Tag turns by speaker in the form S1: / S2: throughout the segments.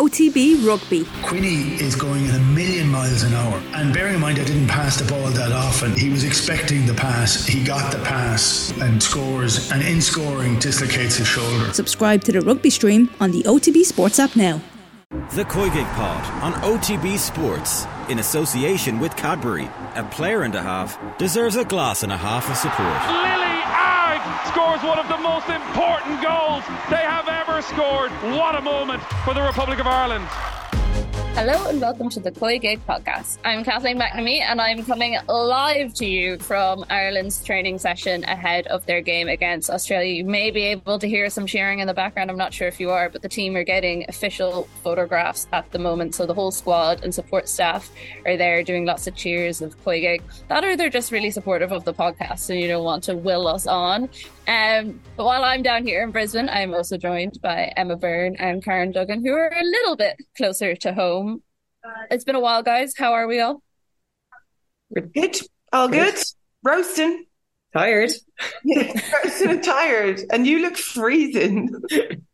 S1: OTB Rugby.
S2: Quinny is going at a million miles an hour. And bearing in mind I didn't pass the ball that often, he was expecting the pass. He got the pass and scores. And in scoring, dislocates his shoulder.
S1: Subscribe to the rugby stream on the OTB Sports app now.
S3: The COYGIG Pod on OTB Sports in association with Cadbury. A player and a half deserves a glass and a half of support.
S4: Lily Agg scores one of the most important goals they have ever scored. What a moment for the Republic of Ireland.
S5: Hello and welcome to the COYGIG podcast. I'm Kathleen McNamee and I'm coming live to you from Ireland's training session ahead of their game against Australia. You may be able to hear some cheering in the background. I'm not sure if you are, but the team are getting official photographs at the moment. So the whole squad and support staff are there doing lots of cheers of COYGIG. That or they're just really supportive of the podcast and you don't want to will us on. Um, but while I'm down here in Brisbane, I'm also joined by Emma Byrne and Karen Duggan, who are a little bit closer to home. It's been a while, guys. How are we all?
S6: We're good. All good. good. Roasting.
S7: Tired.
S6: roasting and tired. And you look freezing.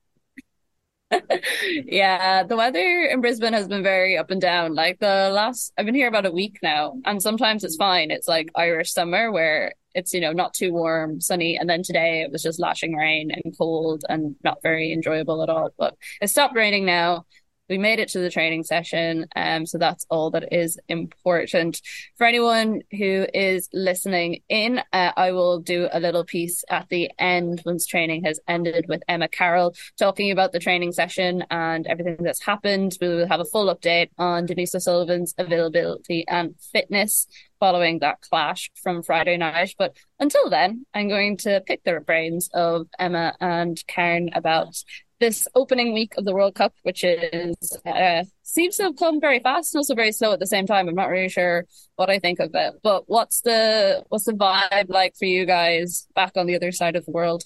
S5: yeah, the weather in Brisbane has been very up and down. Like the last, I've been here about a week now, and sometimes it's fine. It's like Irish summer where it's you know not too warm, sunny, and then today it was just lashing rain and cold and not very enjoyable at all. But it stopped raining now we made it to the training session. Um, so that's all that is important. For anyone who is listening in, uh, I will do a little piece at the end once training has ended with Emma Carroll talking about the training session and everything that's happened. We will have a full update on Denise O'Sullivan's availability and fitness following that clash from Friday night. But until then, I'm going to pick the brains of Emma and Karen about this opening week of the World Cup, which is uh, seems to have come very fast and also very slow at the same time. I'm not really sure what I think of it, but what's the what's the vibe like for you guys back on the other side of the world?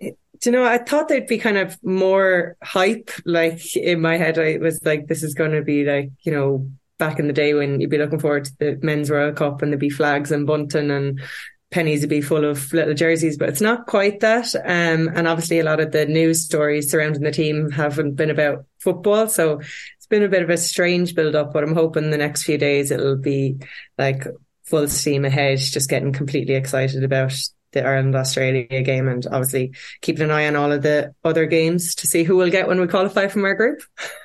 S7: Do you know, I thought there'd be kind of more hype. Like in my head, I was like, this is going to be like, you know, back in the day when you'd be looking forward to the men's World Cup and there'd be flags and bunting and pennies would be full of little jerseys, but it's not quite that. Um, and obviously a lot of the news stories surrounding the team haven't been about football. So it's been a bit of a strange build up, but I'm hoping the next few days it'll be like full steam ahead, just getting completely excited about the Ireland Australia game and obviously keeping an eye on all of the other games to see who will get when we qualify from our group.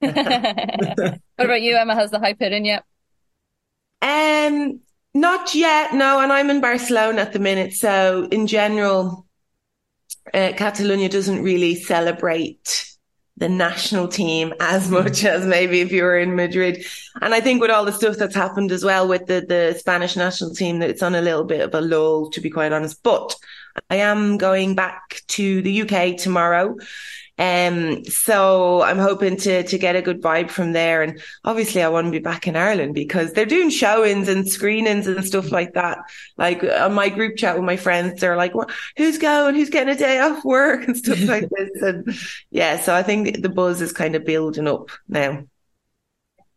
S5: what about you, Emma? Has the hype hit in yet?
S6: Um, not yet, no. And I'm in Barcelona at the minute. So in general, uh, Catalonia doesn't really celebrate the national team as much as maybe if you were in Madrid. And I think with all the stuff that's happened as well with the, the Spanish national team, that it's on a little bit of a lull, to be quite honest. But I am going back to the UK tomorrow. Um, so I'm hoping to to get a good vibe from there. And obviously, I want to be back in Ireland because they're doing showings and screenings and stuff like that. Like on my group chat with my friends, they're like, "Who's going? Who's getting a day off work and stuff like this?" And yeah, so I think the buzz is kind of building up now.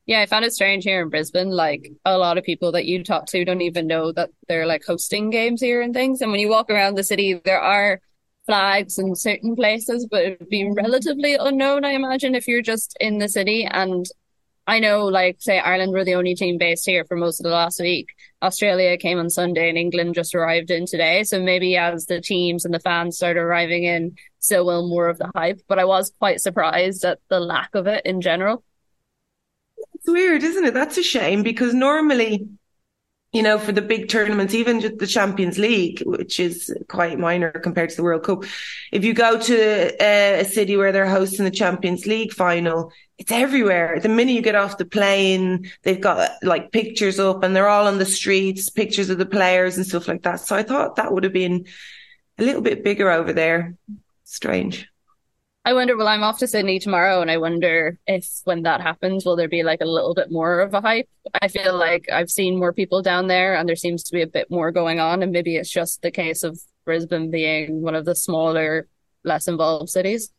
S5: Yeah, I found it strange here in Brisbane. Like a lot of people that you talk to don't even know that they're like hosting games here and things. And when you walk around the city, there are flags in certain places, but it'd be relatively unknown, I imagine, if you're just in the city. And I know, like, say, Ireland were the only team based here for most of the last week. Australia came on Sunday and England just arrived in today. So maybe as the teams and the fans start arriving in, so will more of the hype. But I was quite surprised at the lack of it in general.
S6: It's weird, isn't it? That's a shame because normally you know, for the big tournaments, even just the Champions League, which is quite minor compared to the World Cup. If you go to a, a, city where they're hosting the Champions League final, it's everywhere. The minute you get off the plane, they've got like pictures up and they're all on the streets, pictures of the players and stuff like that. So I thought that would have been a little bit bigger over there. Strange.
S5: I wonder, well, I'm off to Sydney tomorrow, and I wonder if when that happens, will there be like a little bit more of a hype? I feel like I've seen more people down there, and there seems to be a bit more going on, and maybe it's just the case of Brisbane being one of the smaller, less involved cities.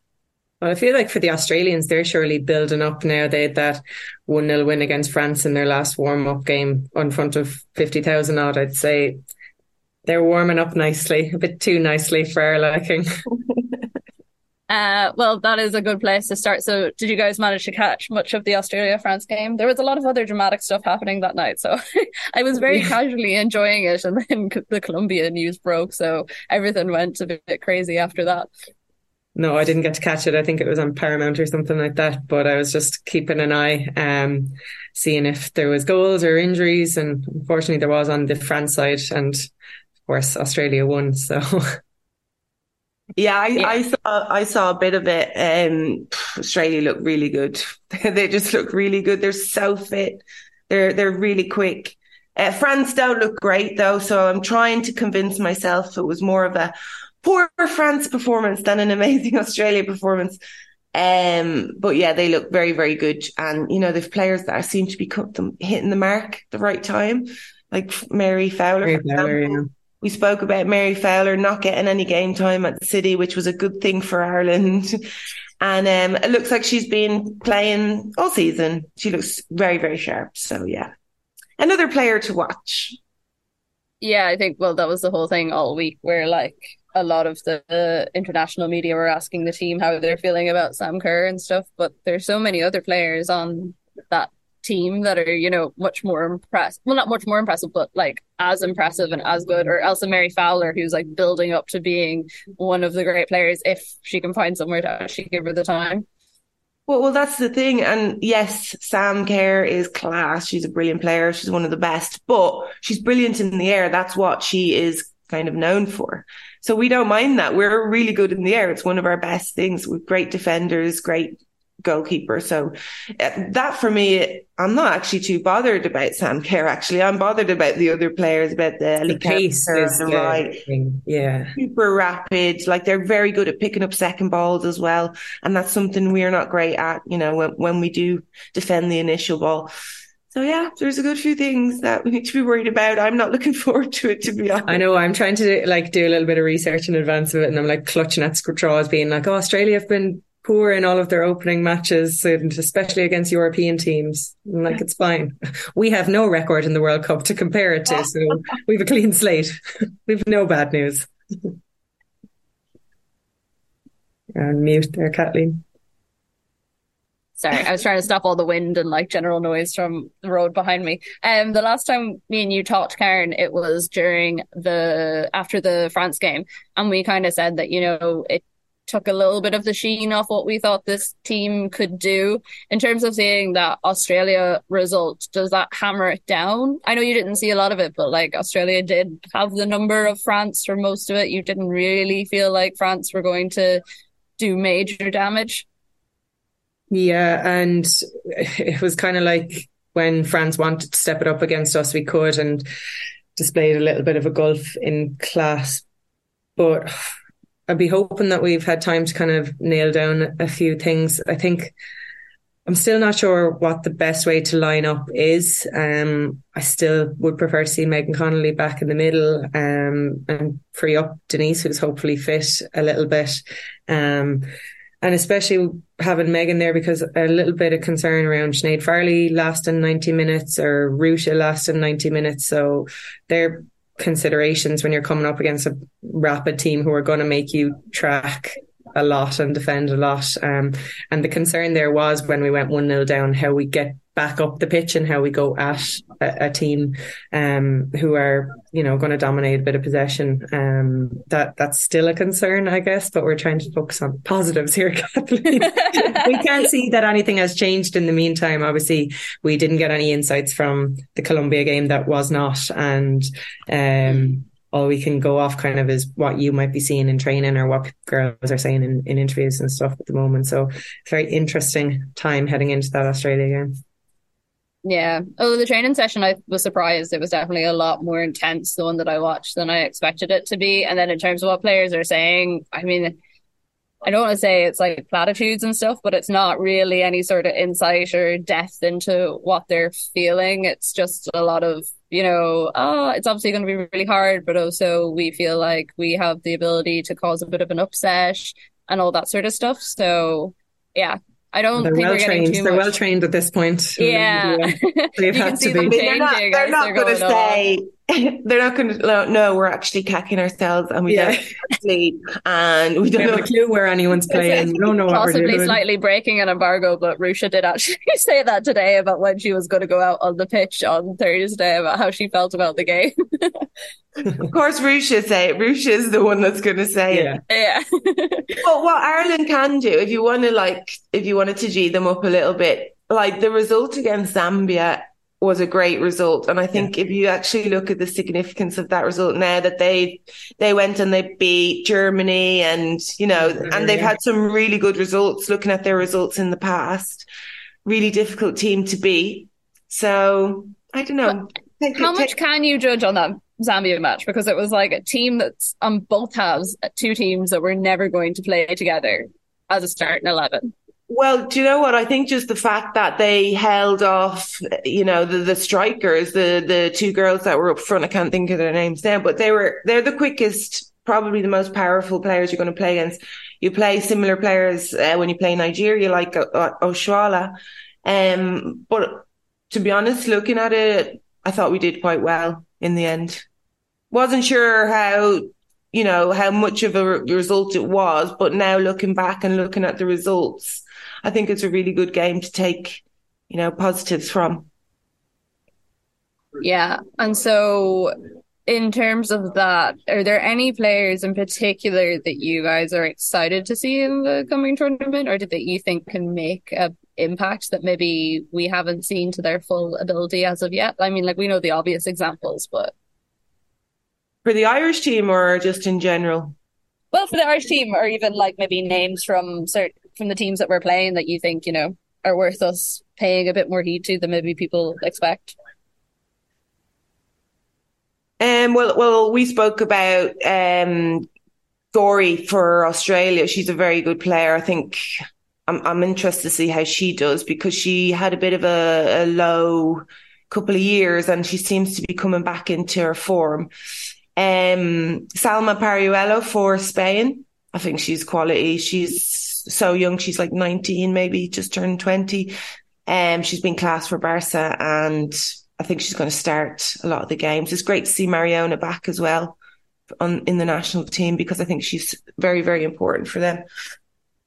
S7: Well, I feel like for the Australians, they're surely building up now. They had that 1 0 win against France in their last warm up game in front of 50,000 odd. I'd say they're warming up nicely, a bit too nicely for our liking.
S5: Uh, well, that is a good place to start. So, did you guys manage to catch much of the Australia France game? There was a lot of other dramatic stuff happening that night. So, I was very casually enjoying it. And then the Colombia news broke. So, everything went a bit crazy after that.
S7: No, I didn't get to catch it. I think it was on Paramount or something like that. But I was just keeping an eye, um, seeing if there was goals or injuries. And unfortunately, there was on the France side. And of course, Australia won. So.
S6: Yeah, I, yeah. I saw I saw a bit of it. Um, Australia look really good. they just look really good. They're so fit. They're they're really quick. Uh, France don't look great though, so I'm trying to convince myself it was more of a poor France performance than an amazing Australia performance. Um, but yeah, they look very very good, and you know they've players that seem to be them hitting the mark the right time, like Mary Fowler. Mary Fowler yeah. We spoke about Mary Fowler not getting any game time at the City, which was a good thing for Ireland. And um, it looks like she's been playing all season. She looks very, very sharp. So yeah, another player to watch.
S5: Yeah, I think well that was the whole thing all week where like a lot of the uh, international media were asking the team how they're feeling about Sam Kerr and stuff, but there's so many other players on that team that are, you know, much more impressed. Well, not much more impressive, but like as impressive and as good. Or Ailsa Mary Fowler, who's like building up to being one of the great players if she can find somewhere to actually give her the time.
S6: Well, well, that's the thing. And yes, Sam Kerr is class. She's a brilliant player. She's one of the best, but she's brilliant in the air. That's what she is kind of known for. So we don't mind that. We're really good in the air. It's one of our best things with great defenders, great goalkeeper. So uh, that for me, I'm not actually too bothered about Sam Kerr. Actually, I'm bothered about the other players, about the,
S7: the pace is the right. Yeah,
S6: super rapid. Like they're very good at picking up second balls as well, and that's something we're not great at. You know, when when we do defend the initial ball. So yeah, there's a good few things that we need to be worried about. I'm not looking forward to it, to be honest.
S7: I know I'm trying to like do a little bit of research in advance of it, and I'm like clutching at straws, being like, "Oh, Australia have been poor in all of their opening matches, and especially against European teams. like it's fine. We have no record in the World Cup to compare it to, so we have a clean slate. We've no bad news. and mute there, Kathleen.
S5: Sorry, I was trying to stop all the wind and like general noise from the road behind me. Um, the last time me and you talked, Karen, it was during the after the France game, and we kind of said that you know it took a little bit of the sheen off what we thought this team could do in terms of seeing that Australia result. Does that hammer it down? I know you didn't see a lot of it, but like Australia did have the number of France for most of it. You didn't really feel like France were going to do major damage.
S7: Yeah, and it was kind of like when France wanted to step it up against us, we could and displayed a little bit of a gulf in class. But I'd be hoping that we've had time to kind of nail down a few things. I think I'm still not sure what the best way to line up is. Um, I still would prefer to see Megan Connolly back in the middle um, and free up Denise, who's hopefully fit a little bit. Um, and especially having Megan there because a little bit of concern around Sinead Farrelly lasting 90 minutes or Ruesha lasting 90 minutes. So they're considerations when you're coming up against a rapid team who are going to make you track a lot and defend a lot. Um, and the concern there was when we went 1 0 down, how we get back up the pitch and how we go at a, a team um, who are, you know, going to dominate a bit of possession. Um, that That's still a concern, I guess, but we're trying to focus on positives here, Kathleen. we can't see that anything has changed in the meantime. Obviously, we didn't get any insights from the Colombia game that was not. And, um, all we can go off kind of is what you might be seeing in training or what girls are saying in, in interviews and stuff at the moment. So very interesting time heading into that Australia game.
S5: Yeah. Oh, the training session, I was surprised. It was definitely a lot more intense, the one that I watched, than I expected it to be. And then in terms of what players are saying, I mean, I don't want to say it's like platitudes and stuff, but it's not really any sort of insight or depth into what they're feeling. It's just a lot of, you know, oh, it's obviously going to be really hard, but also we feel like we have the ability to cause a bit of an upset and all that sort of stuff. So, yeah, I don't
S7: they're
S5: think
S7: well trained. They're
S5: much.
S7: well trained at this point.
S5: Yeah,
S7: they've had to be.
S6: they're not, they're not going to say they're not going to no, no, we're actually cacking ourselves and we
S7: Yeah.
S6: don't sleep and we
S7: We
S6: don't
S7: don't
S6: know
S7: have a clue where anyone's playing. We don't know what we're
S5: Possibly
S7: doing.
S5: slightly breaking an embargo, but Ruesha did actually say that today about when she was going to go out on the pitch on Thursday about how she felt about the game.
S6: of course Ruesha say it Ruesha is the one that's going to say
S7: Yeah.
S6: it
S5: yeah.
S6: but what Ireland can do if you want to like if you wanted to g them up a little bit like the result against Zambia was a great result. And I think if you actually look at the significance of that result now that they they went and they beat Germany and you know and they've had some really good results looking at their results in the past. Really difficult team to beat. So I don't know. Take
S5: How much
S6: take-
S5: can you judge on that Zambia match? Because it was like a team that's on both halves, two teams that were never going to play together as a starting 11.
S6: Well, do you know what? I think just the fact that they held off, you know, the, the strikers, the, the two girls that were up front, I can't think of their names now, but they were, they're the quickest, probably the most powerful players you're going to play against. You play similar players uh, when you play Nigeria, like uh, uh, Oshoala. Um, but to be honest, looking at it, I thought we did quite well in the end. Wasn't sure how, you know, how much of a re- result it was, but now looking back and looking at the results, I think it's a really good game to take, you know, positives from.
S5: Yeah. And so, in terms of that, are there any players in particular that you guys are excited to see in the coming tournament or that you think can make a impact that maybe we haven't seen to their full ability as of yet? I mean, like we know the obvious examples, but
S6: For the Irish team or just in general?
S5: well, for the Irish team, or even like maybe names from certain from the teams that we're playing that you think you know are worth us paying a bit more heed to than maybe people expect.
S6: Um, well, well, we spoke about um, Gorry for Australia. She's a very good player. I think I'm, I'm interested to see how she does because she had a bit of a, a low couple of years and she seems to be coming back into her form. Um, Salma Paralluelo for Spain. I think she's quality. She's so young. She's like 19, maybe just turned 20. Um, she's been class for Barca and I think she's going to start a lot of the games. It's great to see Mariona back as well on in the national team because I think she's very, very important for them.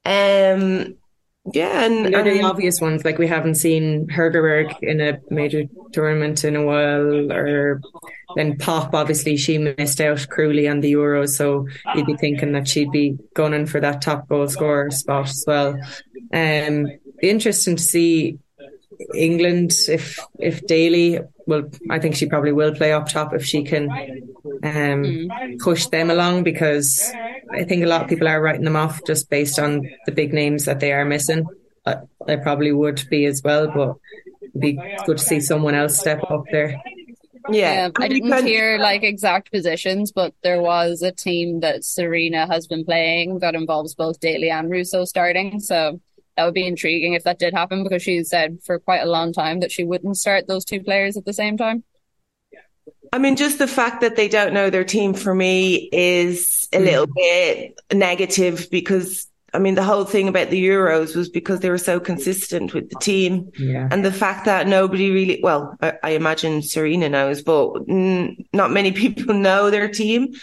S6: Um, yeah, and,
S7: You know, the obvious ones, like we haven't seen Hegerberg in a major tournament in a while, or then Popp, obviously, she missed out cruelly on the Euros, so you'd be thinking that she'd be gunning for that top goal scorer spot as well. Um, be interesting to see England if if Daly well, I think she probably will play up top if she can um, push them along because I think a lot of people are writing them off just based on the big names that they are missing. Uh, they probably would be as well, but it'd be good to see someone else step up there.
S6: yeah,
S5: Yeah, I didn't
S6: can-
S5: hear like exact positions, but there was a team that Sarina has been playing that involves both Daly and Russo starting. So that would be intriguing if that did happen because she said for quite a long time that she wouldn't start those two players at the same time.
S6: I mean, just the fact that they don't know their team for me is a little bit negative because I mean, the whole thing about the Euros was because they were so consistent with the team.
S7: Yeah.
S6: And the fact that nobody really, well, I, I imagine Sarina knows, but mm, not many people know their team.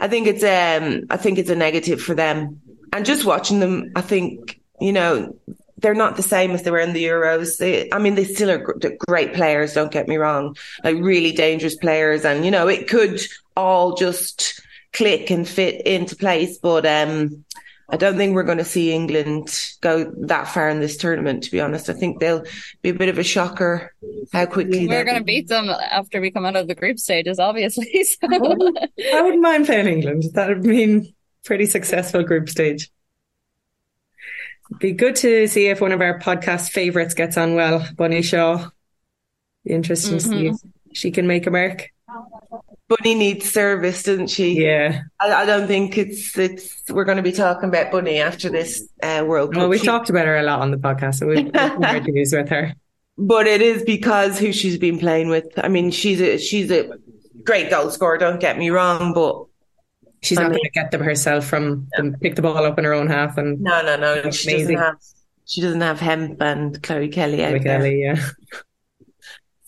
S6: I think it's, um, I think it's a negative for them. And just watching them, I think, you know, they're not the same as they were in the Euros. They, I mean, they still are great players. Don't get me wrong, like really dangerous players. And, you know, it could all just click and fit into place. But, um, I don't think we're going to see England go that far in this tournament, to be honest. I think they'll be a bit of a shocker how quickly
S5: We're going to beat them after we come out of the group stages, obviously. So.
S7: I wouldn't mind playing England. That would mean pretty successful group stage. Be good to see if one of our podcast favourites gets on well. Bunny Shaw. Be interesting to see if she can make a mark.
S6: Bunny needs service, doesn't she?
S7: Yeah.
S6: I, I don't think it's it's. We're going to be talking about Bunny after this uh, World Cup.
S7: Well, we've
S6: She-
S7: talked about her a lot on the podcast, so we've more with her.
S6: but it is because who she's been playing with. I mean, she's a she's a great goal scorer. Don't get me wrong, but
S7: She's
S6: I
S7: not
S6: mean-
S7: going to get them herself from them pick the ball up in her own half and
S6: no, no, no.
S7: That's
S6: she doesn't have she doesn't have Hemp and Chloe Kelly out
S7: like
S6: there.
S7: Yeah.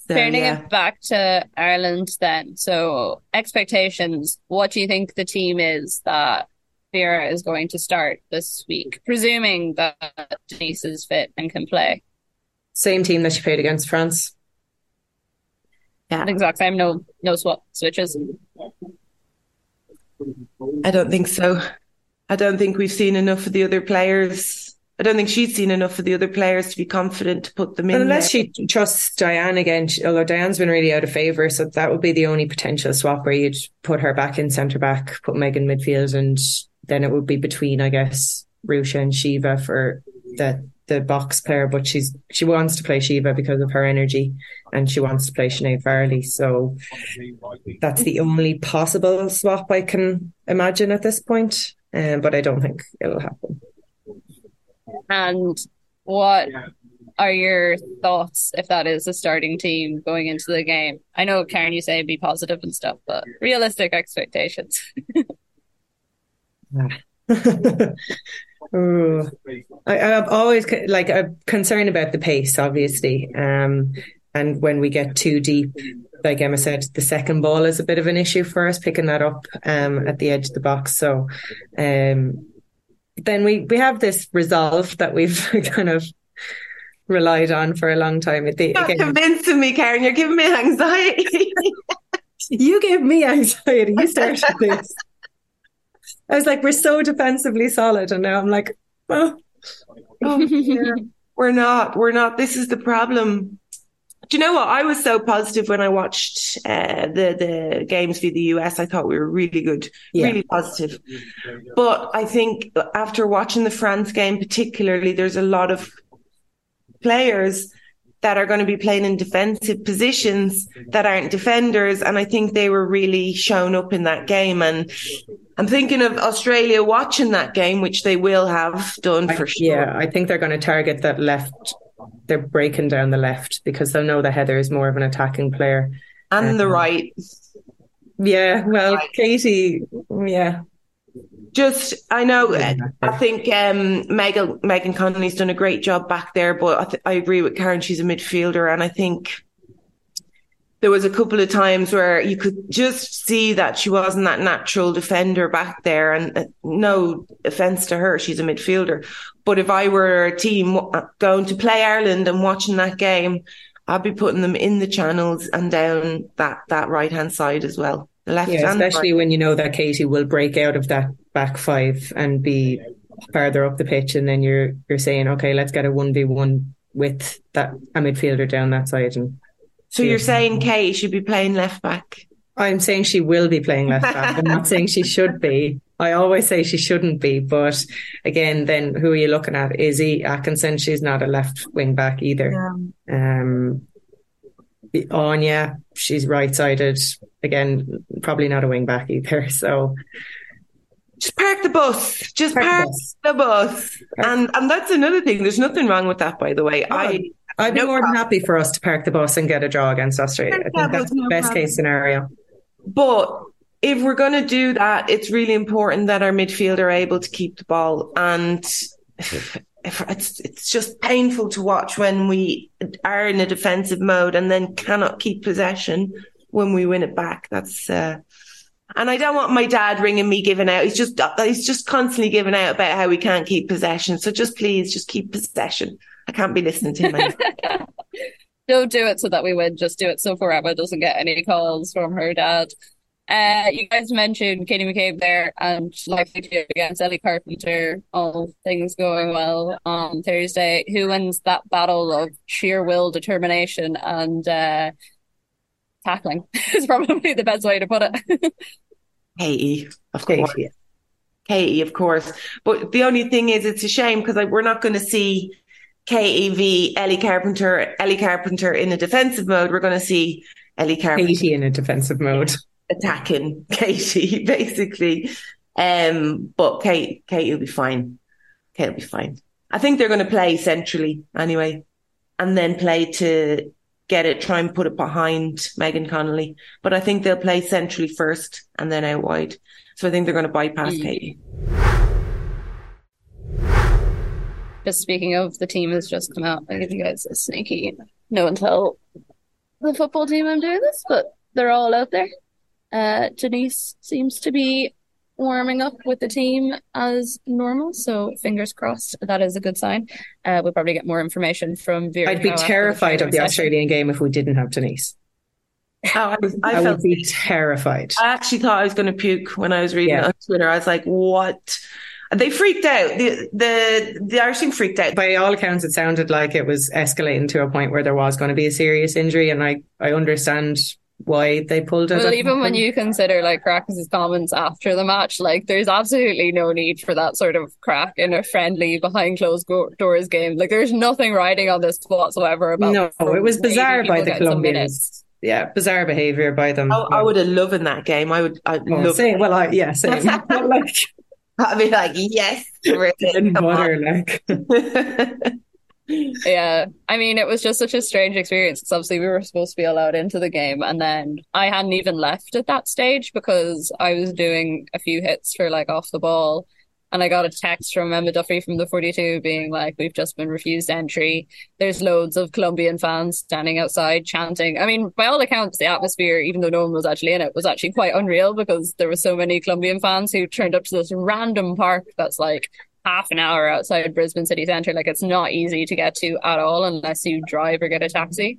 S6: So,
S5: Turning
S6: yeah.
S5: it back to Ireland then. So expectations, what do you think the team is that Vera is going to start this week, presuming that Denise is fit and can play?
S7: Same team that she played against France.
S6: Yeah.
S5: Exact same, no no swap switches.
S6: I don't think so. I don't think we've seen enough of the other players. I don't think she's seen enough of the other players to be confident to put them in.
S7: Unless
S6: there.
S7: she trusts Diane again, she- although Diane's been really out of favour, so that would be the only potential swap where you'd put her back in centre back, put Megan midfield, and then it would be between, I guess, Ruesha and Shiva for the the box player. But she's she wants to play Shiva because of her energy, and she wants to play Sinead Farrelly. So that's the only possible swap I can imagine at this point. Um, but I don't think it'll happen.
S5: And what are your thoughts if that is a starting team going into the game? I know Karen, you say be positive and stuff, but realistic expectations.
S7: Ooh. I, I'm always like I'm concerned about the pace, obviously. Um, and when we get too deep, like Emma said, the second ball is a bit of an issue for us, picking that up um, at the edge of the box. So um, then we, we have this resolve that we've kind of relied on for a long time. At the,
S6: You're
S7: again,
S6: convincing me, Karen. You're giving me anxiety.
S7: you gave me anxiety. You started this. I was like, we're so defensively solid, and now I'm like, well,
S6: oh, we're not. We're not. This is the problem. Do you know what? I was so positive when I watched uh, the the games for the US. I thought we were really good,
S7: Yeah.
S6: really positive. But I think after watching the France game, particularly, there's a lot of players that are going to be playing in defensive positions that aren't defenders, and I think they were really shown up in that game. And I'm thinking of Australia watching that game, which they will have done for sure.
S7: Yeah, I think they're going to target that left. They're breaking down the left because they'll know that Heather is more of an attacking player.
S6: and the
S7: Um,
S6: right.
S7: Yeah, well, Katie, yeah,
S6: Just, I know, I think um, Megan, Megan Connolly's done a great job back there, but I, th- I agree with Karen. She's a midfielder, and I think there was a couple of times where you could just see that she wasn't that natural defender back there. And uh, no offense to her, she's a midfielder. But if I were a team uh, going to play Ireland and watching that game, I'd be putting them in the channels and down that, that right hand side as well. The left
S7: yeah. Especially when you know that Katie will break out of that back five and be farther up the pitch, and then you're you're saying, okay, let's get a one v one with that a midfielder down that side. And
S6: So you're saying Kay should be playing left back?
S7: I'm saying she will be playing left back. I'm not saying she should be. I always say she shouldn't be, but again, then who are you looking at? Izzy Atkinson, she's not a left wing back either. Um, Anya, she's right sided. Again, probably not a wing back either. So
S6: Just park the bus. Just
S7: Park the bus.
S6: the bus. And and that's another thing. There's nothing wrong with that, by the way. I
S7: I'd be
S6: No
S7: more than happy for us to park the bus and get a draw against Australia. I think that's
S6: was
S7: the
S6: no
S7: best
S6: problem.
S7: case scenario.
S6: but if we're going to do that, it's really important that our midfield are able to keep the ball. And if, if it's it's just painful to watch when we are in a defensive mode and then cannot keep possession when we win it back. That's uh, and I don't want my dad ringing me giving out. He's just he's just constantly giving out about how we can't keep possession. So just please, just keep possession. I can't be listening to him.
S5: Don't do it so that we win. Just do it so Forever doesn't get any calls from her dad. Uh, you guys mentioned Katie McCabe there and likely to against Ellie Carpenter. All things going well on Thursday. Who wins that battle of sheer will, determination, and uh, tackling? is probably the best way to put it.
S6: Katie, of course.
S7: Katie.
S6: Katie, of course. But the only thing is, it's a shame because like, we're not going to see KEV Ellie Carpenter, Ellie Carpenter in a defensive mode. We're going to see Ellie Carpenter
S7: Katie in a defensive mode.
S6: attacking Katie, basically. Um, but Kate, Kate will be fine. Kate will be fine. I think they're going to play centrally anyway, and then play to get it, try and put it behind Megan Connolly. But I think they'll play centrally first and then out wide. So I think they're going to bypass
S5: Mm.
S6: Katie.
S5: Just speaking of, the team has just come out. I give you guys a sneaky no and tell the football team I'm doing this, but they're all out there. Uh, Denise seems to be warming up with the team as normal, so fingers crossed that is a good sign. Uh, we'll probably get more information from Vera.
S7: I'd be terrified of the Australian game if we didn't have Denise.
S6: Oh, I, was, I,
S7: I
S6: felt
S7: would be terrified.
S6: I actually thought I was going to puke when I was reading
S7: Yeah.
S6: it on Twitter. I was like, "What?" They freaked out. The the the Irish team freaked out.
S7: By all accounts, it sounded like it was escalating to a point where there was going to be a serious injury, and I I understand why they pulled it.
S5: Well, even when you consider like Cracker's comments after the match, like there's absolutely no need for that sort of crack in a friendly behind closed go- doors game. Like there's nothing riding on this whatsoever about.
S7: no, it was bizarre by the
S5: getting some minutes.
S7: Colombians. Yeah, bizarre behavior by them.
S6: I, I would have loved that game. I would. I
S7: Oh,
S6: love.
S7: same. Well, I, yeah, same. But like,
S6: I'd be like, "Yes,
S7: didn't
S6: brilliant, come
S7: bother. Like,
S6: on."
S5: Yeah, I mean, it was just such a strange experience because obviously we were supposed to be allowed into the game, and then I hadn't even left at that stage because I was doing a few hits for like off the ball, and I got a text from Emma Duffy from the 42 being like, "We've just been refused entry." There's loads of Colombian fans standing outside chanting. I mean, by all accounts, the atmosphere, even though no one was actually in it, was actually quite unreal because there were so many Colombian fans who turned up to this random park that's like half an hour outside Brisbane city centre. Like it's not easy to get to at all unless you drive or get a taxi.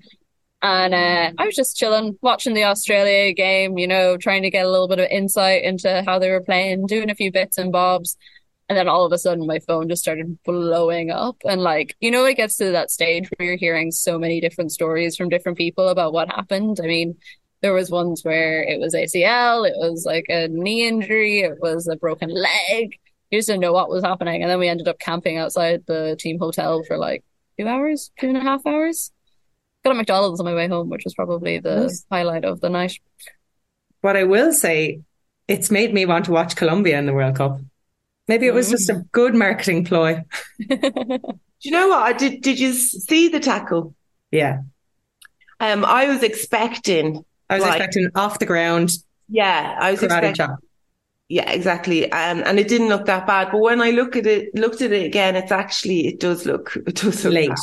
S5: And uh, I was just chilling, watching the Australia game, you know, trying to get a little bit of insight into how they were playing, doing a few bits and bobs. And then all of a sudden my phone just started blowing up. And like, you know, it gets to that stage where you're hearing so many different stories from different people about what happened. I mean, there was ones where it was ACL, it was like a knee injury, it was a broken leg. You just didn't know what was happening. And then we ended up camping outside the team hotel for like two hours, two and a half hours. Got a McDonald's on my way home, which was probably the
S7: Nice.
S5: highlight of the night.
S7: what I will say, it's made me want to watch Colombia in the World Cup. Maybe it was just a good marketing ploy.
S6: Do you know what? I did. Did you see the tackle?
S7: Yeah,
S6: Um, I was expecting.
S7: I was
S6: Like-
S7: expecting off the ground
S6: Yeah, I was
S7: karate
S6: expecting.
S7: chop.
S6: Yeah, exactly. Um, and it didn't look that bad. But when I look at it, looked at it again, it's actually it does look it does look
S7: late,
S6: bad.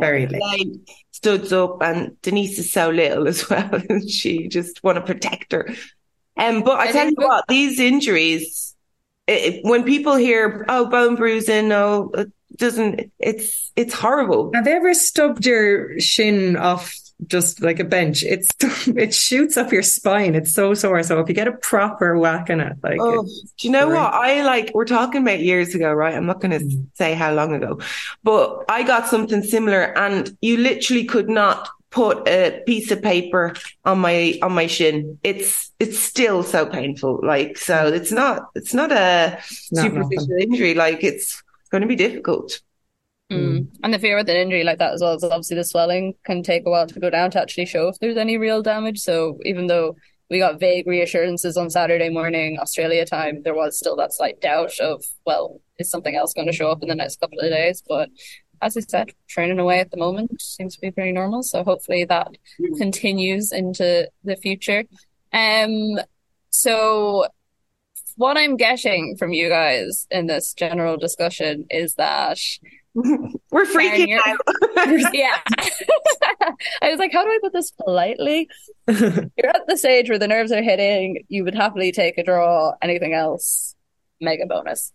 S7: very late.
S6: Late, studs up, and Denise is so little as well, and she just want to protect her. Um, but I,
S5: I
S6: tell you what, these injuries, it, when people hear oh bone bruising, oh, it doesn't. It's it's horrible.
S7: Have you ever stubbed your shin off just like a bench? It's it shoots up your spine. It's so sore. So if you get a proper whack in it, like
S6: Oh, do you know
S7: great.
S6: what? I like, we're talking about years ago, right? I'm not going to
S7: Mm.
S6: say how long ago, but I got something similar and you literally could not put a piece of paper on my, on my shin. It's, it's still so painful. Like, so it's not, it's not a
S7: Not
S6: superficial injury. Like it's going to be difficult.
S5: Mm. And the fear with an injury like that as well is obviously the swelling can take a while to go down to actually show if there's any real damage. So even though we got vague reassurances on Saturday morning Australia time, there was still that slight doubt of, well, is something else going to show up in the next couple of days? But as I said, training away at the moment seems to be pretty normal. So hopefully that continues into the future. Um, so what I'm getting from you guys in this general discussion is that
S6: We're freaking
S5: you're-
S6: out.
S5: yeah. I was like, how do I put this politely? You're at the stage where the nerves are hitting. You would happily take a draw. Anything else, mega bonus.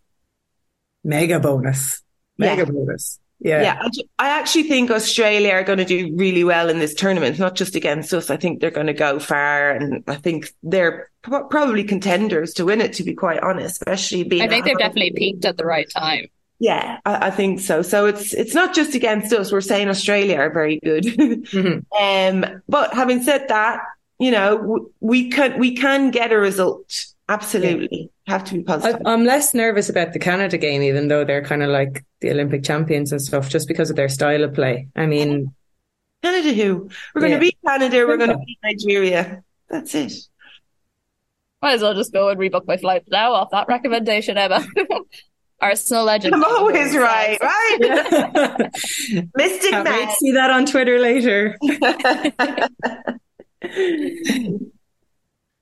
S7: mega bonus, mega
S6: Yeah.
S7: bonus. Yeah.
S6: Yeah, I, actually think Australia are going to do really well in this tournament, not just against us. I think they're going to go far, and I think they're pro- probably contenders to win it. To be quite honest, especially being
S5: I think they've
S6: home.
S5: definitely peaked at the right time.
S6: Yeah, I, I think so. So it's it's not just against us. We're saying Australia are very good.
S7: Mhm.
S6: um, but having said that, you know, w- we can we can get a result. Absolutely, have to be
S7: I,
S6: positive.
S7: I'm less nervous about the Canada game, even though they're kind of like the Olympic champions and stuff, just because of their style of play. I mean,
S6: Canada, who we're going
S7: Yeah.
S6: to beat Canada, we're going to beat Nigeria. That's it.
S5: Might as well just go and rebook my flight now off that recommendation, Emma. Arsenal legend.
S6: I'm always
S5: says-
S6: right, right?
S7: can't
S6: Mystic
S7: wait
S6: man.
S7: to see that on Twitter later.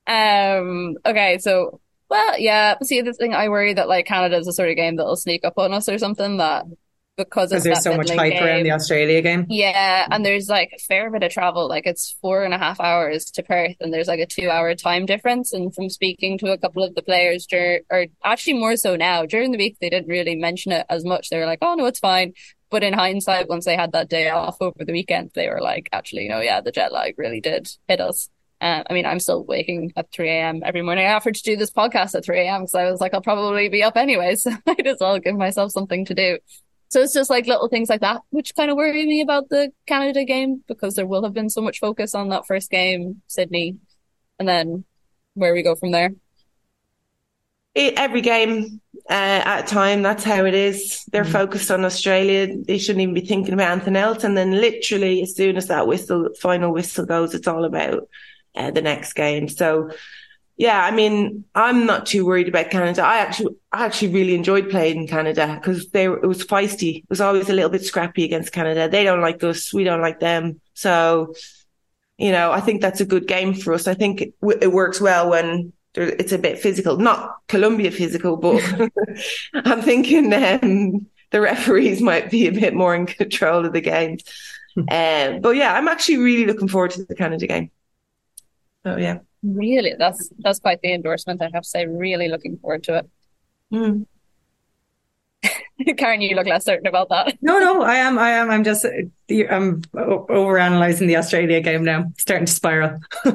S5: Um. Okay. So, well, yeah. See, the thing I worry that like Canada is the sort of game that'll sneak up on us or something that because of
S7: there's so much hype
S5: game.
S7: around the Australia game.
S5: Yeah, and there's like a fair bit of travel. Like it's four and a half hours to Perth, and there's like a two hour time difference. And from speaking to a couple of the players, dur- or actually more so now during the week, they didn't really mention it as much. They were like, "Oh no, it's fine." But in hindsight, once they had that day off over the weekend, they were like, "Actually, you know, yeah, the jet lag really did hit us." Uh, I mean, I'm still waking at 3 a.m. every morning. I offered to do this podcast at 3 a.m. because I was like, I'll probably be up anyway. So I might as well give myself something to do. So it's just like little things like that, which kind of worry me about the Canada game because there will have been so much focus on that first game, Sydney, and then where we go from there.
S6: It, every game uh, at a time, that's how it is. They're
S7: Mm.
S6: focused on Australia. They shouldn't even be thinking about anything else. And then literally as soon as that whistle, final whistle goes, it's all about uh, the next game. So yeah, I mean, I'm not too worried about Canada. I actually, I actually really enjoyed playing in Canada because they were, it was feisty. It was always a little bit scrappy against Canada. They don't like us. We don't like them. So, you know, I think that's a good game for us. I think it, it works well when there, it's a bit physical, not Colombia physical, but I'm thinking, um, the referees might be a bit more in control of the game. Um, but yeah, I'm actually really looking forward to the Canada game. So yeah.
S5: Really, that's that's quite the endorsement. I have to say, really looking forward to
S6: Mm.
S5: it. Karen, you look less certain about that.
S7: No, no, I am. I am. I'm just. I'm over analyzing the Australia game now. Starting to spiral.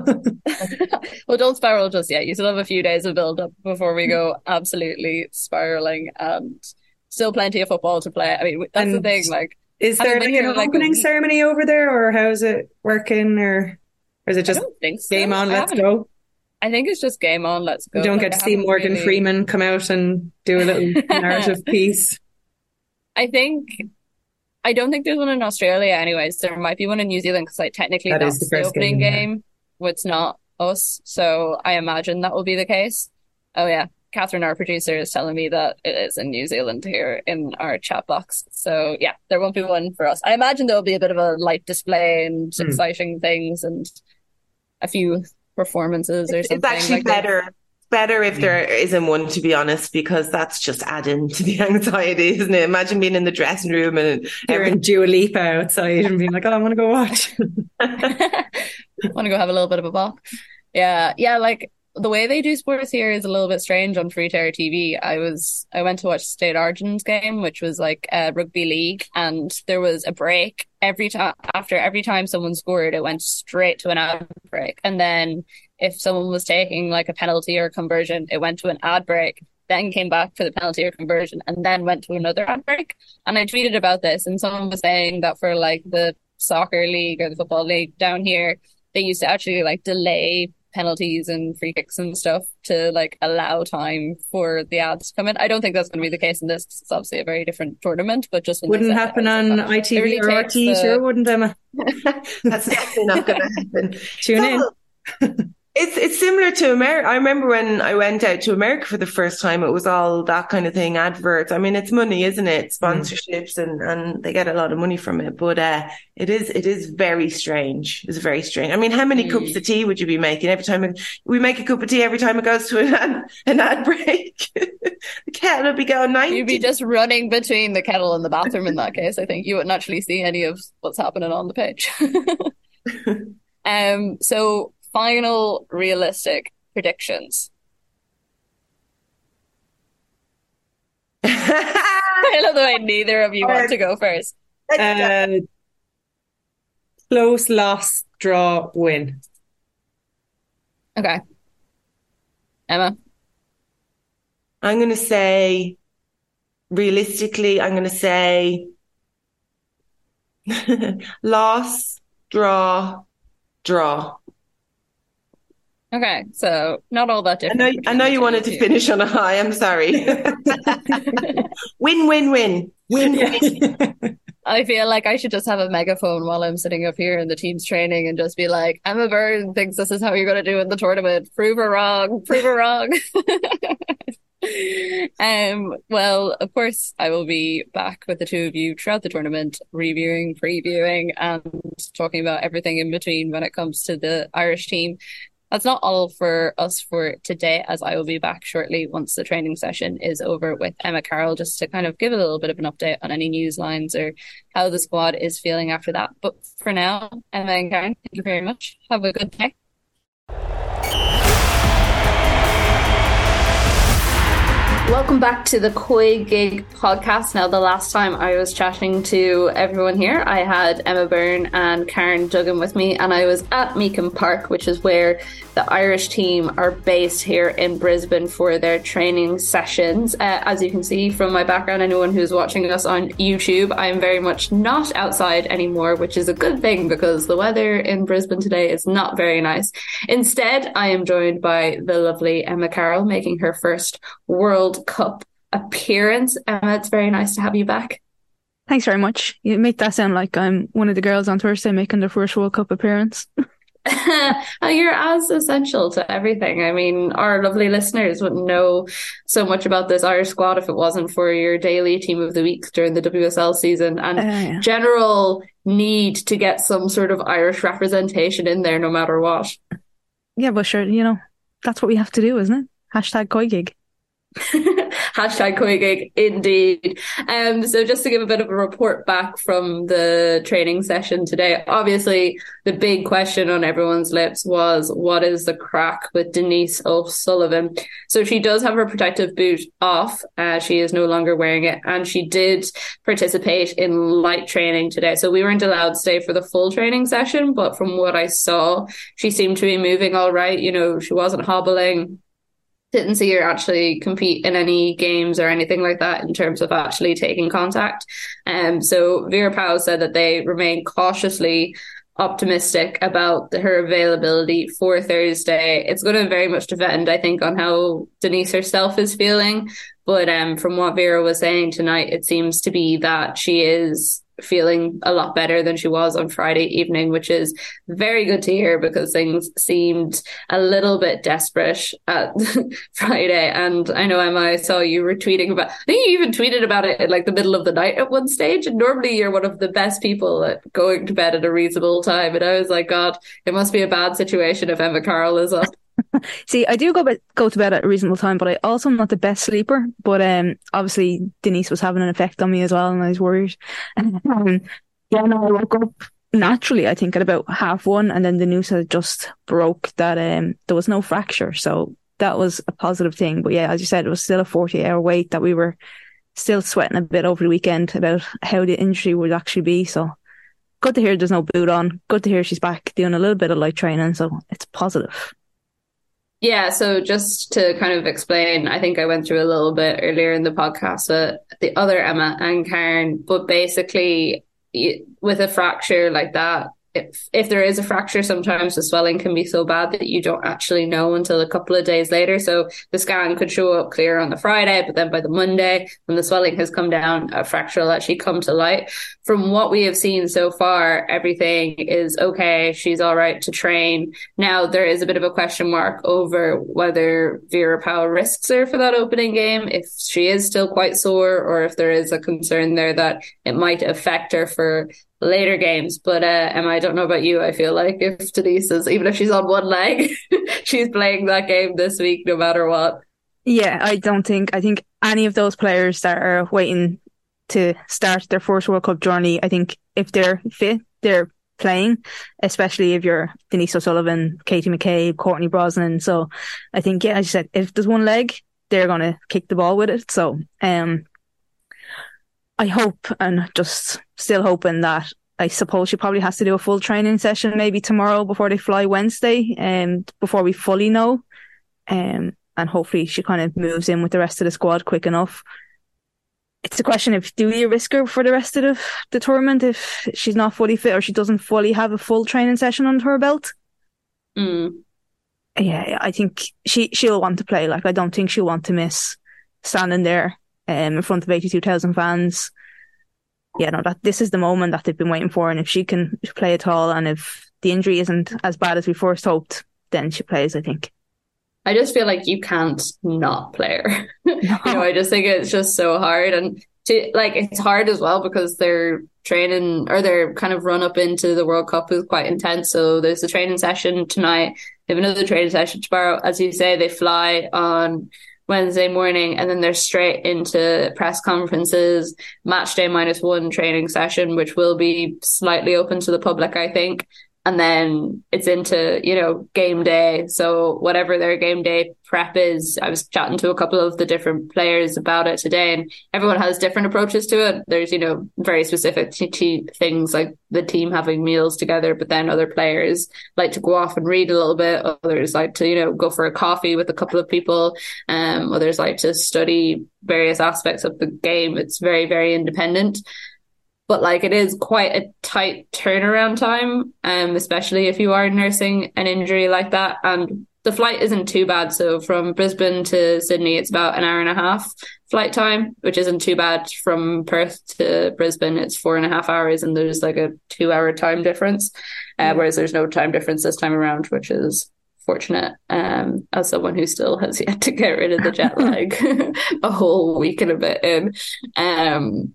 S5: well, don't spiral just yet. You still have a few days of build up before we go absolutely spiraling, and still plenty of football to play. I mean, that's the thing. Like,
S7: Is there like an opening ceremony over there, or how's it working, or, or is it just
S5: think so.
S7: game on?
S5: I
S7: Let's go.
S5: I think it's just game on. Let's go.
S7: You don't
S5: Like,
S7: get to see Morgan
S5: really-
S7: Freeman come out and do a little narrative piece.
S5: I think. I don't think there's one in Australia, anyways. There might be one in New Zealand because, like, technically
S7: That
S5: that's
S7: the
S5: the, opening
S7: game, yeah.
S5: game. It's not us, so I imagine that will be the case. Oh yeah, Catherine, our producer, is telling me that it is in New Zealand here in our chat box. So yeah, there won't be one for us. I imagine there'll be a bit of a light display and
S7: Hmm.
S5: exciting things and a few performances or something.
S6: It's actually
S5: like that.
S6: better. Better if there isn't one, to be honest, because that's just adding to the anxiety, isn't it? Imagine being in the dressing room and
S7: Hearing Dua Lipa outside and being like, "Oh, I want to go watch."
S5: I want to go have a little bit of a bop. Yeah, yeah, like the way they do sports here is a little bit strange on free-to-air TV. I was I went to watch State of Origin game, which was like a rugby league, and there was a break every time after every time someone scored, it went straight to an ad break, and then if someone was taking like a penalty or a conversion, it went to an ad break. Then came back for the penalty or conversion, and then went to another ad break. And I tweeted about this, and someone was saying that for like the soccer league or the football league down here, they used to actually like delay penalties and free kicks and stuff to like allow time for the ads to come in. I don't think that's going to be the case in this. 'cause It's obviously a very different tournament, but just when
S7: Wouldn't
S5: said it,
S7: happen on
S5: like, it
S7: ITV
S5: really
S7: or
S5: takes
S7: RT,
S5: the-
S7: sure, wouldn't Emma?
S6: that's definitely not going to happen.
S7: Tune in.
S6: It's it's similar to America. I remember when I went out to America for the first time, it was all that kind of thing, adverts. I mean, it's money, isn't it? Sponsorships and, and they get a lot of money from it. But uh, it is it is very strange. It's very strange. I mean, how many cups of tea would you be making every time it- we make a cup of tea every time it goes to an ad, an ad break? the kettle would be going 90.
S5: You'd be just running between the kettle and the bathroom in that case. I think you wouldn't actually see any of what's happening on the pitch. um, so final realistic predictions. I love the way neither of you want to go first.
S7: Uh, close loss, draw, win.
S5: Okay. Emma.
S6: I'm going to say, realistically, I'm going to say loss, draw, draw.
S5: Okay, so not all that
S6: I
S5: different.
S6: know, I know you wanted to finish on a high. I'm sorry. win, win, win. Win, win.
S5: I feel like I should just have a megaphone while I'm sitting up here in the team's training and just be like, Emma Byrne thinks this is how you're going to do in the tournament. Prove her wrong. Prove her wrong. um, well, of course, I will be back with the two of you throughout the tournament, reviewing, previewing, and talking about everything in between when it comes to the Irish team. That's not all for us for today, as I will be back shortly once the training session is over with Emma Carroll, just to kind of give a little bit of an update on any news lines or how the squad is feeling after that. But for now, Emma and Karen, thank you very much. Have a good day. Welcome back to the COYGIG podcast. Now, the last time I was chatting to everyone here, I had Emma Byrne and Karen Duggan with me, and I was at Meakin Park, which is where the Irish team are based here in Brisbane for their training sessions. Uh, as you can see from my background, anyone who's watching us on YouTube, I am very much not outside anymore, which is a good thing because the weather in Brisbane today is not very nice. Instead, I am joined by the lovely Emma Carroll making her first World Cup appearance. Emma, it's very nice to have you back.
S8: Thanks very much. You make that sound like I'm one of the girls on Thursday making their first World Cup appearance.
S5: You're as essential to everything. I mean, our lovely listeners wouldn't know so much about this Irish squad if it wasn't for your daily team of the week during the WSL season and uh, yeah. general need to get some sort of Irish representation in there no matter what.
S8: Yeah, but sure, you know, that's what we have to do, isn't it? Hashtag COYGIG.
S5: Hashtag COYGIG, indeed. Um, so just to give a bit of a report back from the training session today, obviously the big question on everyone's lips was what is the crack with Denise O'Sullivan? So she does have her protective boot off. Uh, she is no longer wearing it and she did participate in light training today. So we weren't allowed to stay for the full training session, but from what I saw, she seemed to be moving all right. You know, she wasn't hobbling didn't see her actually compete in any games or anything like that in terms of actually taking contact. Um, so Vera Pauw said that they remain cautiously optimistic about her availability for Thursday. It's going to very much depend, I think, on how Denise herself is feeling. But um, from what Vera was saying tonight, it seems to be that she is feeling a lot better than she was on Friday evening, which is very good to hear because things seemed a little bit desperate at Friday. And I know Emma, I saw you retweeting about. I think you even tweeted about it in like the middle of the night at one stage. And normally you're one of the best people at going to bed at a reasonable time. And I was like, God, it must be a bad situation if Emma Carroll is up.
S8: See, I do go be- go to bed at a reasonable time, but I also am not the best sleeper. But um, obviously Denise was having an effect on me as well, and I was worried. um, yeah, no, I woke up naturally. I think at about half one, and then the news had just broke that um there was no fracture, so that was a positive thing. But yeah, as you said, it was still a forty hour wait that we were still sweating a bit over the weekend about how the injury would actually be. So good to hear there's no boot on. Good to hear she's back doing a little bit of light training, so it's positive.
S5: Yeah, so just to kind of explain, I think I went through a little bit earlier in the podcast with the other Emma and Karen, but basically with a fracture like that, if if there is a fracture, sometimes the swelling can be so bad that you don't actually know until a couple of days later. So the scan could show up clear on the Friday, but then by the Monday, when the swelling has come down, a fracture will actually come to light. From what we have seen so far, everything is okay. She's all right to train. Now there is a bit of a question mark over whether Vera Pauw risks her for that opening game, if she is still quite sore, or if there is a concern there that it might affect her for later games. But uh, Emma, I don't know about you. I feel like if Denise is, even if she's on one leg, she's playing that game this week, no matter what.
S8: Yeah, I don't think. I think any of those players that are waiting to start their first World Cup journey, I think if they're fit, they're playing, especially if you're Denise O'Sullivan, Katie McCabe, Courtney Brosnan. So I think, yeah, as you said, if there's one leg, they're going to kick the ball with it. So, um, I hope and just still hoping that I suppose she probably has to do a full training session maybe tomorrow before they fly Wednesday and um, before we fully know. Um, and hopefully she kind of moves in with the rest of the squad quick enough. It's a question of do you risk her for the rest of the, the tournament if she's not fully fit or she doesn't fully have a full training session under her belt?
S5: Mm.
S8: Yeah, I think she she'll want to play. Like I don't think she'll want to miss standing there um, in front of 82,000 fans. Yeah, no, that this is the moment that they've been waiting for. And if she can play at all, and if the injury isn't as bad as we first hoped, then she plays, I think.
S5: I just feel like you can't not play her. No. you know, I just think it's just so hard. And to like it's hard as well because their training or their kind of run up into the World Cup is quite intense. So there's a training session tonight. They have another training session tomorrow. As you say, they fly on Wednesday morning and then they're straight into press conferences, match day minus one training session, which will be slightly open to the public, I think and then it's into you know game day. So whatever their game day prep is i was chatting to a couple of the different players about it today and everyone has different approaches to it. There's you know very specific t- t- things like the team having meals together but then other players like to go off and read a little bit. Others like to you know go for a coffee with a couple of people. Um others like to study various aspects of the game. It's very very independent but like it is quite a tight turnaround time, um, especially if you are nursing an injury like that. And the flight isn't too bad. So from Brisbane to Sydney, it's about an hour and a half flight time, which isn't too bad. From Perth to Brisbane, it's four and a half hours, and there's like a two hour time difference. Uh, whereas there's no time difference this time around, which is fortunate um, as someone who still has yet to get rid of the jet lag a whole week and a bit in. Um,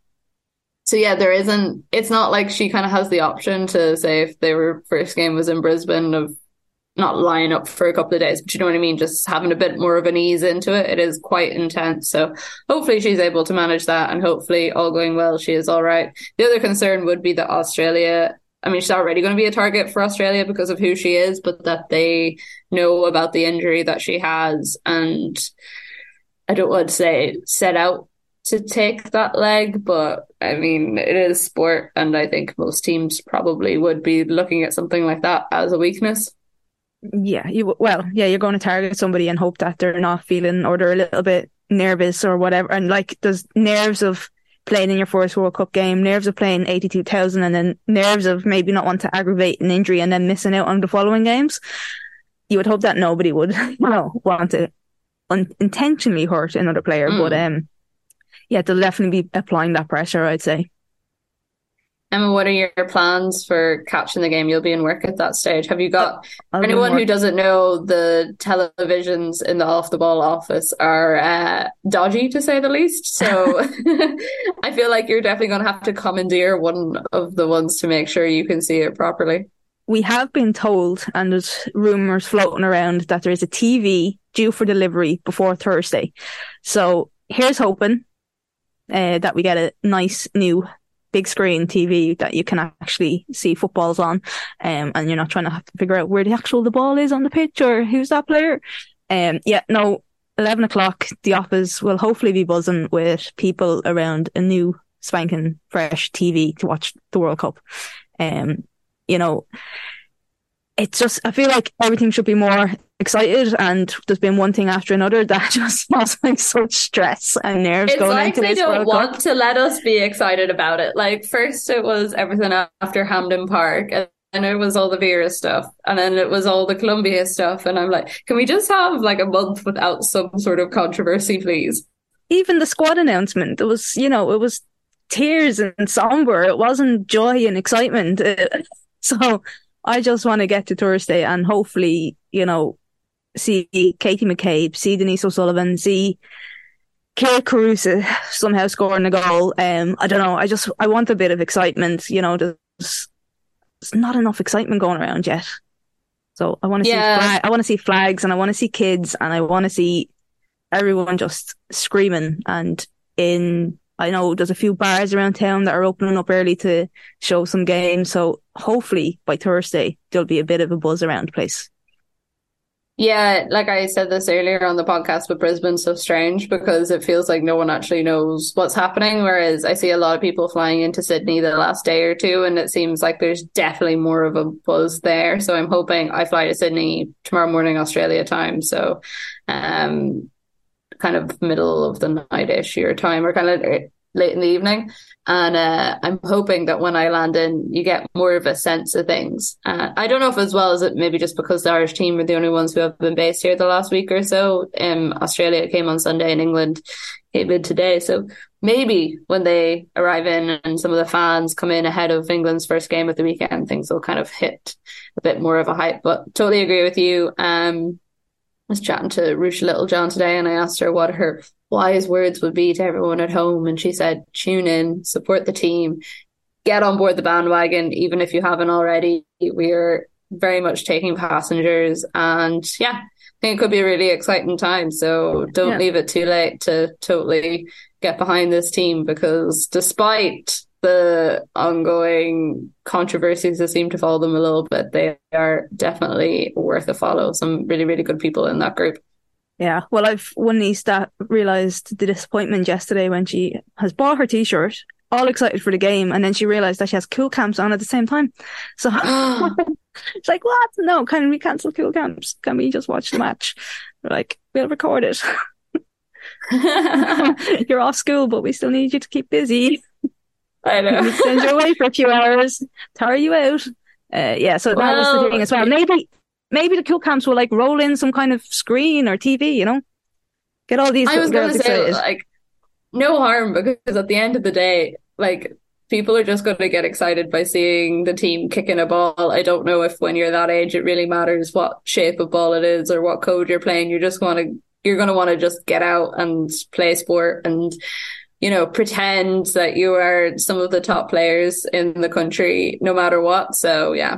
S5: so yeah, there isn't. It's not like she kind of has the option to say if their first game was in Brisbane of not lying up for a couple of days, but you know what I mean. Just having a bit more of an ease into it. It is quite intense. So hopefully she's able to manage that, and hopefully all going well, she is all right. The other concern would be that Australia. I mean, she's already going to be a target for Australia because of who she is, but that they know about the injury that she has, and I don't want to say set out to take that leg, but I mean, it is sport, and I think most teams probably would be looking at something like that as a weakness.
S8: Yeah, you well, yeah, you're going to target somebody and hope that they're not feeling or they're a little bit nervous or whatever, and like there's nerves of playing in your first World Cup game, nerves of playing 82,000 and then nerves of maybe not want to aggravate an injury and then missing out on the following games. You would hope that nobody would you know, want to unintentionally hurt another player, mm. but um, yeah, they'll definitely be applying that pressure, I'd say.
S5: Emma, what are your plans for catching the game? You'll be in work at that stage. Have you got I'll anyone who doesn't know the televisions in the off the ball office are uh, dodgy to say the least? So I feel like you're definitely going to have to commandeer one of the ones to make sure you can see it properly.
S8: We have been told, and there's rumors floating around that there is a TV due for delivery before Thursday. So here's hoping uh, that we get a nice new big screen TV that you can actually see footballs on, um, and you're not trying to have to figure out where the actual the ball is on the pitch or who's that player. Um, yeah, no, eleven o'clock. The office will hopefully be buzzing with people around a new spanking fresh TV to watch the World Cup. Um, you know, it's just I feel like everything should be more excited and there's been one thing after another that just feels like such stress and nerves
S5: it's
S8: going
S5: like
S8: into
S5: they
S8: this
S5: don't
S8: World
S5: want
S8: Cup.
S5: to let us be excited about it like first it was everything after Hampden Park and then it was all the Vera stuff and then it was all the Colombia stuff and I'm like can we just have like a month without some sort of controversy please
S8: Even the squad announcement, it was you know it was tears and somber. It wasn't joy and excitement. so I just want to get to Thursday and hopefully you know see Katie McCabe, see Denise O'Sullivan, see Kyra Carusa somehow scoring a goal. Um, I don't know. I just I want a bit of excitement. You know, there's, there's not enough excitement going around yet. So I want to
S5: Yeah.
S8: see flag, I want to see flags and I want to see kids and I want to see everyone just screaming and in I know there's a few bars around town that are opening up early to show some games. So hopefully by Thursday there'll be a bit of a buzz around the place.
S5: Yeah, like I said this earlier on the podcast, but Brisbane's so strange because it feels like no one actually knows what's happening. Whereas I see a lot of people flying into Sydney the last day or two, and it seems like there's definitely more of a buzz there. So I'm hoping I fly to Sydney tomorrow morning, Australia time. So, um, kind of middle of the night-ish your time, or kind of late in the evening. And uh, I'm hoping that when I land in, you get more of a sense of things. Uh, I don't know if as well as it maybe just because the Irish team are the only ones who have been based here the last week or so. Um, Australia came on Sunday and England came in today. So maybe when they arrive in and some of the fans come in ahead of England's first game of the weekend, things will kind of hit a bit more of a hype. But totally agree with you. Um, was chatting to Ruesha Littlejohn today and I asked her what her wise words would be to everyone at home. And she said, tune in, support the team, get on board the bandwagon, even if you haven't already. We're very much taking passengers. And yeah, I think it could be a really exciting time. So don't yeah. leave it too late to totally get behind this team because despite the ongoing controversies that seem to follow them a little bit, they are definitely worth a follow. Some really, really good people in that group.
S8: Yeah, well, I've one niece that realized the disappointment yesterday when she has bought her t-shirt, all excited for the game, and then she realized that she has Cúl Camps on at the same time. So it's like, what? No, can we cancel Cúl Camps? Can we just watch the match? We're like, we'll record it. You're off school, but we still need you to keep busy.
S5: I know.
S8: send you away for a few hours, tire you out. Uh, yeah, so well, that was the thing as well. Maybe, maybe the Cúl Camps will like roll in some kind of screen or TV, you know, get all these.
S5: I was going to say like no harm because at the end of the day, like people are just going to get excited by seeing the team kicking a ball. I don't know if when you're that age it really matters what shape of ball it is or what code you're playing. You're just going to you're going to want to just get out and play sport and you know, pretend that you are some of the top players in the country, no matter what. So yeah,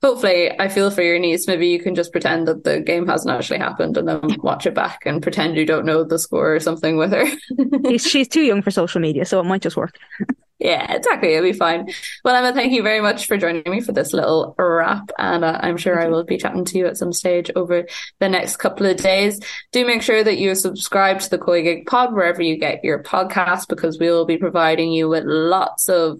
S5: hopefully I feel for your niece. Maybe you can just pretend that the game hasn't actually happened and then watch it back and pretend you don't know the score or something with her.
S8: She's too young for social media, so it might just work.
S5: Yeah, exactly. It'll be fine. Well, Emma, thank you very much for joining me for this little wrap. And uh, I'm sure I will be chatting to you at some stage over the next couple of days. Do make sure that you subscribe to the COYGIG pod wherever you get your podcast because we will be providing you with lots of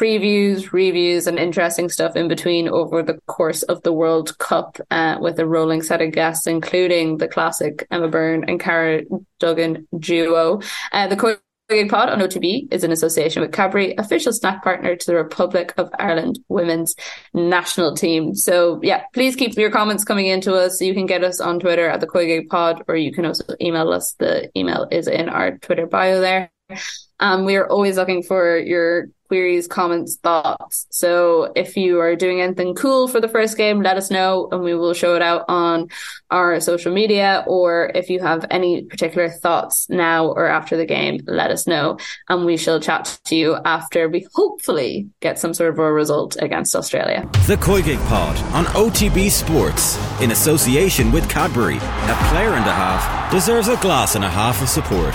S5: previews, reviews, and interesting stuff in between over the course of the World Cup uh, with a rolling set of guests, including the classic Emma Byrne and Karen Duggan duo. Uh, the Big Pod on OTB is in association with Cadbury, official snack partner to the Republic of Ireland women's national team. So yeah, please keep your comments coming into us. You can get us on Twitter at the COYGIG Pod, or you can also email us. The email is in our Twitter bio there. Um, we are always looking for your queries, comments, thoughts. So if you are doing anything cool for the first game, let us know and we will show it out on our social media. Or if you have any particular thoughts now or after the game, let us know and we shall chat to you after we hopefully get some sort of a result against Australia.
S3: The COYGIG Pod on OTB Sports in association with Cadbury. A player and a half deserves a glass and a half of support.